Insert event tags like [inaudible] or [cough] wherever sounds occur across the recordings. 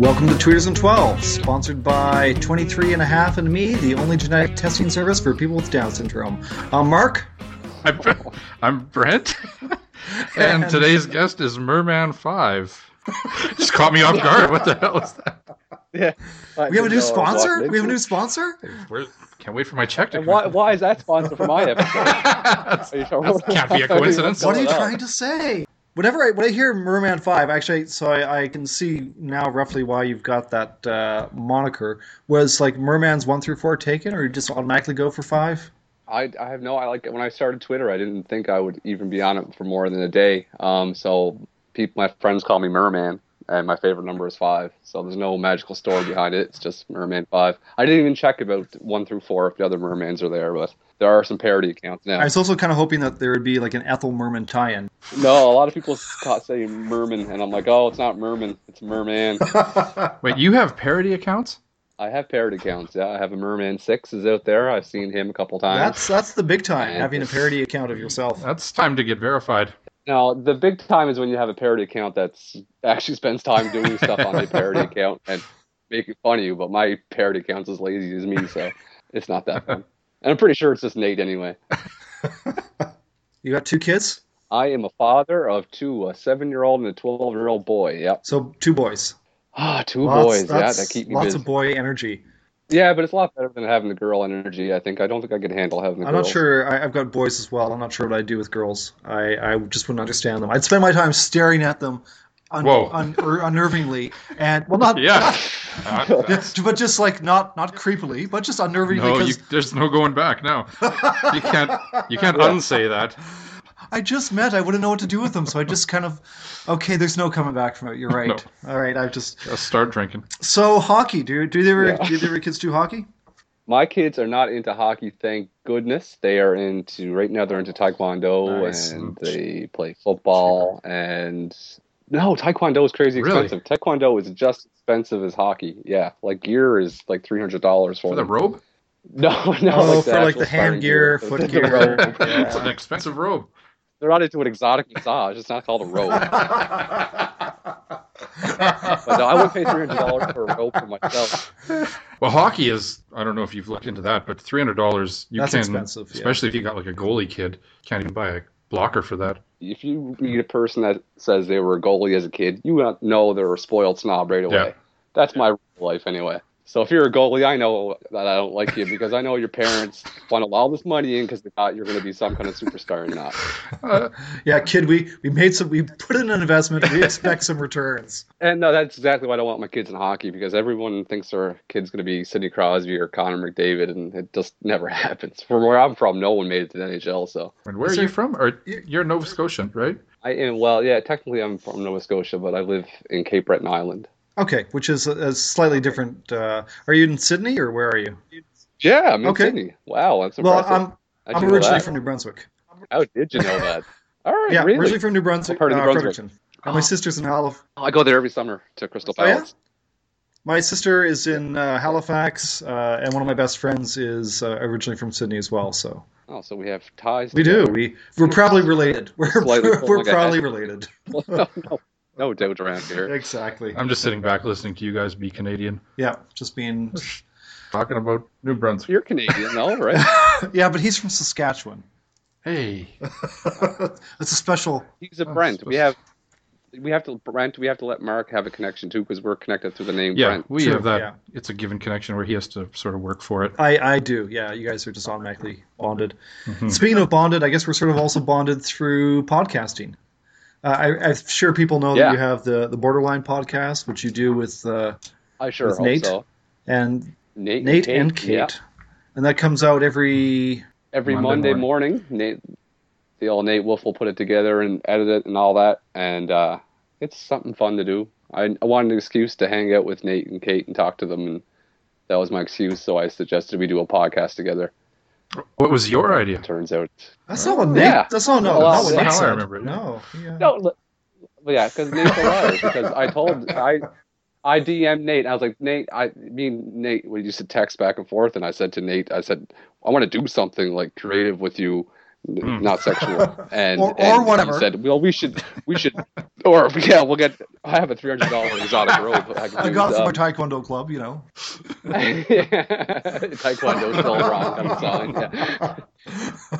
Welcome to Tweeters and 12, sponsored by 23 and a half and me, the only genetic testing service for people with Down syndrome. I'm Mark. I'm, I'm Brent. [laughs] and, And- today's guest is Merman 5. Just caught me off guard. What the hell is that? Yeah. We have a new sponsor? We have a new sponsor? Where, can't wait for my check to And come. why, why is that sponsor for my [laughs] episode? Are you? Can't be a [laughs] coincidence. What are you trying to say? Whenever I when I hear Merman Five, actually, so I, I can see now roughly why you've got that uh, moniker. Was like Merman's one through four taken, or you just automatically go for five? I, I have no. I like when I started Twitter. I didn't think I would even be on it for more than a day. Um, so people, my friends call me Merman, and my favorite number is five. So there's no magical story behind it. It's just Merman five. I didn't even check about one through four if the other mermans are there, but there are some parody accounts now. I was also kind of hoping that there would be like an Ethel Merman tie-in. No, a lot of people ca- say Merman, and I'm like, oh, it's not Merman, it's Merman. [laughs] Wait, you have parody accounts? I have parody accounts. Yeah, I have a Merman Six is out there. I've seen him a couple times. That's that's the big time, Man. having a parody account of yourself. That's time to get verified. Now, the big time is when you have a parody account that's actually spends time doing stuff on the parody account and making fun of you. But my parody account's as lazy as me, so it's not that fun. And I'm pretty sure it's just Nate anyway. [laughs] You got two kids, I am a father of two, a seven-year-old and a twelve-year-old boy. Yep. so two boys. Ah, two Lots- boys. Yeah, that keep me lots busy. of boy energy. Yeah, but it's a lot better than having the girl energy. I think. I don't think I could handle having the girl. I'm not sure. I, I've got boys as well. I'm not sure what I'd do with girls. I, I just wouldn't understand them. I'd spend my time staring at them, un, Whoa. un, unnervingly, and well, not Yeah. Uh, not- [laughs] [laughs] but just like not not creepily, but just unnervingly no, you, because there's no going back now. [laughs] You can't. You can't unsay that. I just met. I wouldn't know what to do with them, so I just kind of, okay, there's no coming back from it. You're right. All right, I've just Just start drinking. so hockey. Do do they ever Yeah. do their kids do hockey? My kids are not into hockey, thank goodness. They are into right now. They're into taekwondo Nice. and they play football. And no, taekwondo is crazy Really? expensive. Taekwondo is just expensive as hockey. Yeah, like gear is like three hundred dollars for For the them. robe? [laughs] No, no, Oh, like for, like, the hand starting gear, [laughs] foot gear. robe. Yeah. [laughs] It's an expensive robe. They're not into an exotic massage. It's not called a robe. But no, I would pay three hundred dollars for a robe for myself. Well, hockey is. I don't know if you've looked into that, but three hundred dollars you That's can, expensive, yeah. especially if you got like a goalie kid, can't even buy a blocker for that. if you meet a person that says they were a goalie as a kid, you know they're a spoiled snob right away. Yeah. That's my life anyway. So if you're a goalie, I know that I don't like you because I know your parents funnel all this money in because they thought you're going to be some kind of superstar and not. [laughs] Uh, yeah, kid, we we made some. We put in an investment. We expect some returns. And no, that's exactly why I don't want my kids in hockey because everyone thinks their kid's going to be Sidney Crosby or Connor McDavid, and it just never [laughs] happens. From where I'm from, no one made it to the NHL. So and where Is are you there- from? Or you're Nova Scotian, right? I am well, yeah. Technically, I'm from Nova Scotia, but I live in Cape Breton Island. Okay, which is a, a slightly different. Uh, are you in Sydney or where are you? Yeah, I'm in Okay. Sydney. Wow, that's Well. I'm How'd I'm originally that? from New Brunswick. Oh, did you know that? [laughs] All right, Yeah, really? originally from New Brunswick, What part of New uh, Brunswick? Fredericton. And my sister's in Halifax. I go there every summer to Crystal Palace. Oh, yeah? Palace. My sister is in uh, Halifax, uh, and one of my best friends is uh, originally from Sydney as well. So Oh, so we have ties. we do. We we're probably related. [laughs] We're Slightly [laughs] we're, we're probably hash- related. no, no, no doubt around here. Exactly. I'm just sitting back listening to you guys be Canadian, Yeah, just being. talking about New Brunswick. You're Canadian, though, right? [laughs] Yeah, but he's from Saskatchewan. Hey, [laughs] It's a special. He's a Oh, Brent. We have, we have to Brent. We have to let Mark have a connection too because we're connected through the name yeah, Brent. we True, have that. yeah. It's a given connection where he has to sort of work for it. I I do. Yeah, you guys are just automatically bonded. Mhm. Speaking of bonded, I guess we're sort of also bonded through podcasting. Uh, I, I'm sure people know Yeah. that you have the the Borderline podcast, which you do with uh, I sure With hope Nate? so. and Nate, Nate and Kate, yeah. and that comes out every. Every Monday Monday, morning. morning. Nate, the old Nate Wolf will put it together and edit it and all that, and uh, it's something fun to do. I, I wanted an excuse to hang out with Nate and Kate and talk to them, and that was my excuse. So I suggested we do a podcast together. What was your idea? Turns out, That's not what Nate. Yeah. That's not no. Well, not what that's Nate how I remember it. No. Yeah. no, but yeah, because Nate's a liar. Because I told I. I DM'd Nate. I was like, Nate, I mean, Nate, we used to text back and forth, and I said to Nate, I said, I want to do something like creative with you n- not sexual. [laughs] And Or- or and whatever. He said, "Well, we should, we should, or yeah, we'll get. I have a three hundred dollar exotic robe. I, can [laughs] I got it from um, Taekwondo club, you know. [laughs] Taekwondo still kind of sign. Yeah.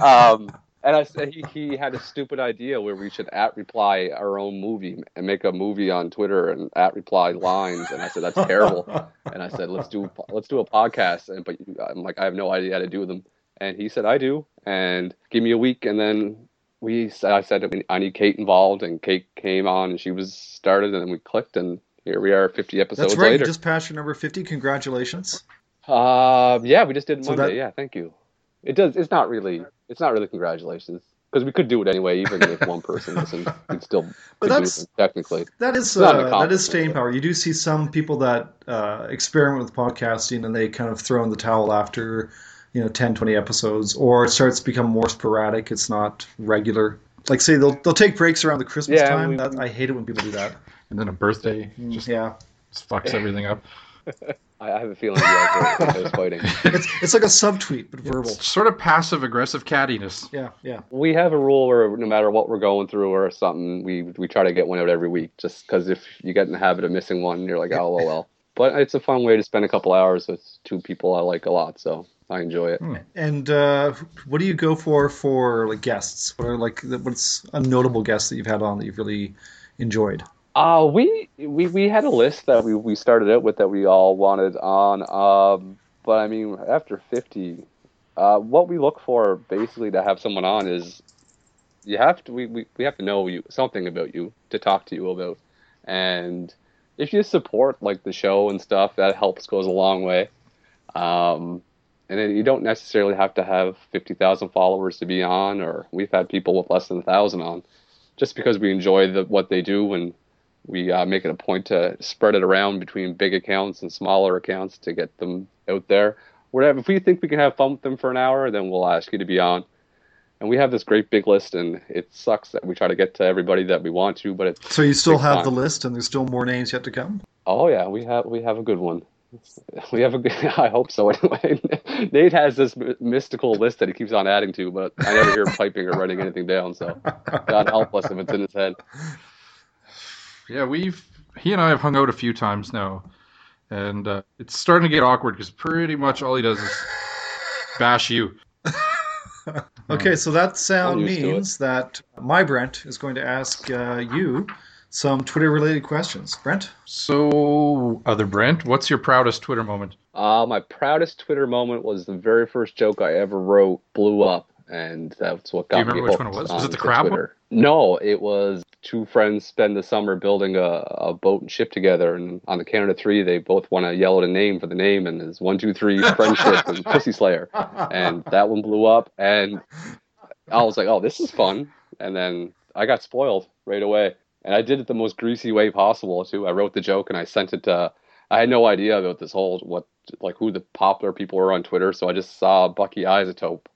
Um, and I said he, he had a stupid idea where we should at reply our own movie and make a movie on Twitter and at reply lines. And I said that's terrible. And I said let's do let's do a podcast. And but I'm like I have no idea how to do them. And he said I do. And give me a week. And then we I said I need Kate involved. And Kate came on and she was started. And then we clicked. And here we are, 50 episodes That's right. later. You just passed your number 50. Congratulations. Uh, yeah, we just did it So Monday. that- Yeah, thank you. It does. It's not really. It's not really congratulations because we could do it anyway, even if one person listened, [laughs] we'd still But that's- technically. that is uh, that is staying power. You do see some people that uh, experiment with podcasting and they kind of throw in the towel after you know 10, 20 episodes, or it starts to become more sporadic. It's not regular. Like say they'll they'll take breaks around the Christmas Yeah, time. we- that, I hate it when people do that. And then a birthday mm, just, Yeah, just fucks everything up. [laughs] I, I have a feeling you're those fighting. [laughs] it's it's like a subtweet but verbal. It's sort of passive aggressive cattiness. Yeah, yeah. We have a rule where no matter what we're going through or something, we we try to get one out every week. Just because if you get in the habit of missing one, you're like, oh well, well. But it's a fun way to spend a couple hours with two people I like a lot, so I enjoy it. And uh, what do you go for for like guests? What are like what's a notable guest that you've had on that you've really enjoyed? Uh, we, we we had a list that we, we started out with that we all wanted on. Um, but I mean, after fifty, uh, what we look for basically to have someone on is you have to we, we, we have to know you something about you to talk to you about, and if you support like the show and stuff, that helps goes a long way. Um, and then you don't necessarily have to have fifty thousand followers to be on, or we've had people with less than a thousand on, just because we enjoy the what they do and we uh, make it a point to spread it around between big accounts and smaller accounts to get them out there. Whatever, if we think we can have fun with them for an hour, then we'll ask you to be on. And we have this great big list, and it sucks that we try to get to everybody that we want to, but it's So you still have time. the list, and there's still more names yet to come. oh yeah, we have we have a good one. [laughs] We have a good. [laughs] I hope so. Anyway, [laughs] Nate has this mystical list that he keeps on adding to, but I never hear him typing or writing anything down. So God help us if it's in his head. [sighs] Yeah, we've he and I have hung out a few times now, and uh, it's starting to get awkward because pretty much all he does is bash you. [laughs] Okay, so that sound I'm used to it. means that my Brent is going to ask uh, you some Twitter-related questions. Brent, So, other Brent, what's your proudest Twitter moment? Uh, my proudest Twitter moment was the very first joke I ever wrote blew up, and that's what got Do you remember which one it was? Was it the onto crab one? No, it was two friends spend the summer building a, a boat and ship together, and on the Canada three, they both want to yell out a name for the name, and it's one, two, three, friendship [laughs] and Pussy Slayer, and that one blew up, and I was like, oh, this is fun, and then I got spoiled right away, and I did it the most greasy way possible too. I wrote the joke and I sent it to. I had no idea about this whole what like who the popular people were on Twitter, so I just saw Bucky Isotope,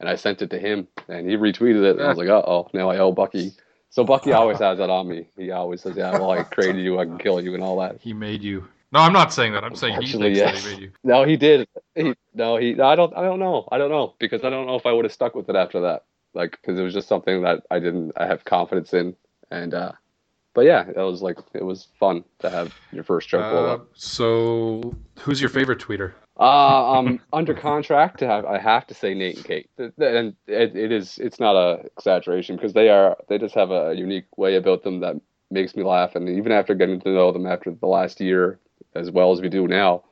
and I sent it to him, and he retweeted it, and I was like, [laughs] uh oh, now I owe Bucky. So Bucky [laughs] always has that on me. He always says, "Yeah, well, I [laughs] created you, I can kill you, and all that." He made you. No, I'm not saying that. I'm saying he thinks yes. that he made you. No, he did. He no, he. I don't. I don't know. I don't know because I don't know if I would have stuck with it after that. Like, because it was just something that I didn't. I have confidence in, and uh, but yeah, it was like it was fun to have your first joke Uh, so, who's your favorite tweeter? Uh, um, under contract to have, I have to say Nate and Kate, and it, it is it's not a exaggeration because they are they just have a unique way about them that makes me laugh, and even after getting to know them after the last year as well as we do now,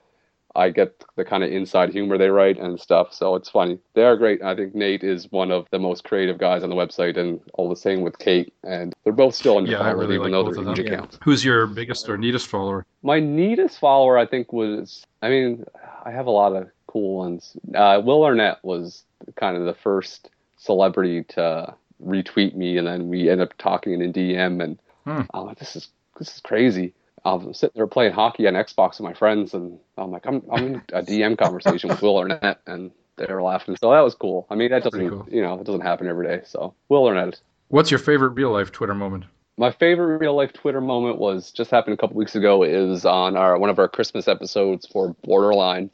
I get the kind of inside humor they write and stuff, so it's funny. They are great. I think Nate is one of the most creative guys on the website, and all the same with Kate, and they're both still under Yeah, I really even like though both they're of them. Yeah. Who's your biggest or neatest follower? My neatest follower, I think, was I mean, I have a lot of cool ones. Uh, Will Arnett was kind of the first celebrity to retweet me, and then we end up talking in DM, and Hmm. I'm like, this is this is crazy. I'm sitting there playing hockey on Xbox with my friends, and I'm like, I'm I'm in a DM conversation with Will Arnett, and they're laughing. So that was cool. I mean, that doesn't cool. you know it doesn't happen every day. So Will Arnett. What's your favorite real life Twitter moment? My favorite real life Twitter moment was just happened a couple weeks ago. Is on our one of our Christmas episodes for Borderline.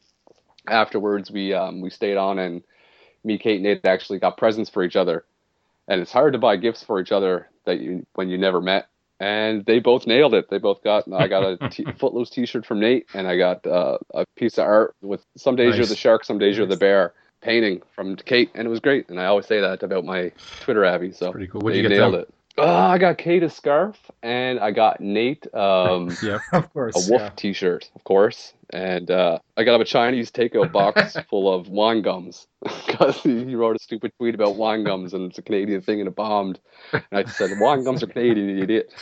Afterwards, we um, we stayed on and me, Kate, and Nate actually got presents for each other. and it's hard to buy gifts for each other that you when you never met. And they both nailed it. They both got. I got a [laughs] t- Footloose T-shirt from Nate, and I got uh, a piece of art with "Some days Nice. you're the shark, some days you're the bear" painting from Kate, and it was great. And I always say that about my Twitter Abby. So Pretty cool. What they did you get nailed them? it. Oh, I got Kate a scarf, and I got Nate um, [laughs] Yeah. Of course, a wolf yeah. T-shirt, of course, and uh, I got him a Chinese takeout box [laughs] full of wine gums [laughs] because he, he wrote a stupid tweet about wine gums and it's a Canadian thing and it bombed. And I just said, "Wine gums are Canadian, you idiot!"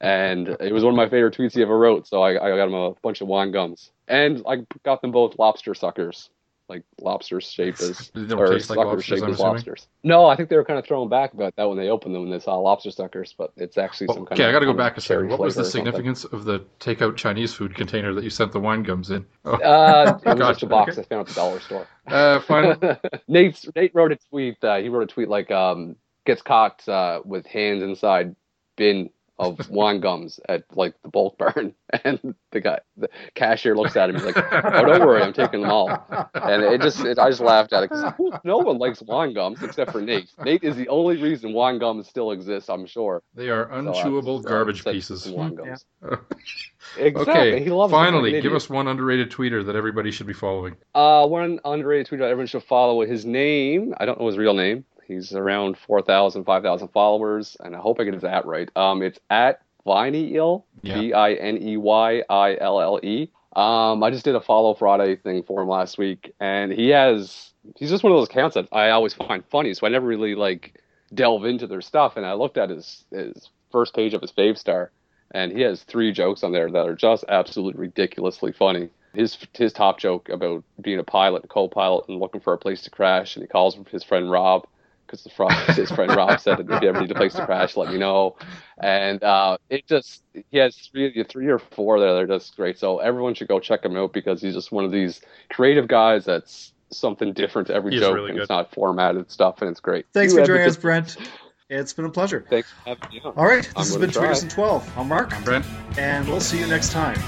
And it was one of my favorite tweets he ever wrote. So I, I got him a bunch of wine gums, and I got them both lobster suckers, like lobster shaped as [laughs] or taste like lobsters, shaped as lobsters. No, I think they were kind of thrown back about that when they opened them and they saw lobster suckers, but it's actually some kind of Okay, of I got to go back a second. What was the something. significance of the takeout Chinese food container that you sent the wine gums in? [laughs] Oh, Uh, it was just a box okay. I found at the dollar store. uh, final. [laughs] Nate Nate wrote a tweet. Uh, he wrote a tweet like um, gets caught uh, with hands inside bin of wine gums at like the bulk barn, [laughs] and the guy, the cashier, looks at him. He's like, "Oh, don't worry, I'm taking them all." And it just, it, I just laughed at it because no one likes wine gums except for Nate. Nate is the only reason wine gums still exist. I'm sure. They are unchewable so garbage pieces. wine gums. [laughs] Yeah. Exactly. Okay, them like finally, give us one underrated tweeter that everybody should be following. Uh, one underrated tweet that everyone should follow. His name, I don't know his real name. He's around 4,000, 5,000 followers, and I hope I get his at right. Um, it's at Vineyille, Yeah. V I N E Y I L L E. Um, I just did a follow Friday thing for him last week, and he has. He's just one of those accounts that I always find funny, so I never really like delve into their stuff. And I looked at his his first page of his Favstar, and he has three jokes on there that are just absolutely ridiculously funny. His his top joke about being a pilot, co-pilot, and looking for a place to crash, and he calls his friend Rob because the fr- his friend Rob said, "If you ever need a place to crash, let me know." And uh, it just he has three three or four there. that are just great. So everyone should go check him out because he's just one of these creative guys that's something different to every He's joke, really and good. it's not formatted stuff, and it's great. Thanks You for joining us, Brent. It's been a pleasure. Thanks for having me on. All right, this I'm has been try. Tweeters in 12. I'm Mark, I'm Brent? and we'll see you next time.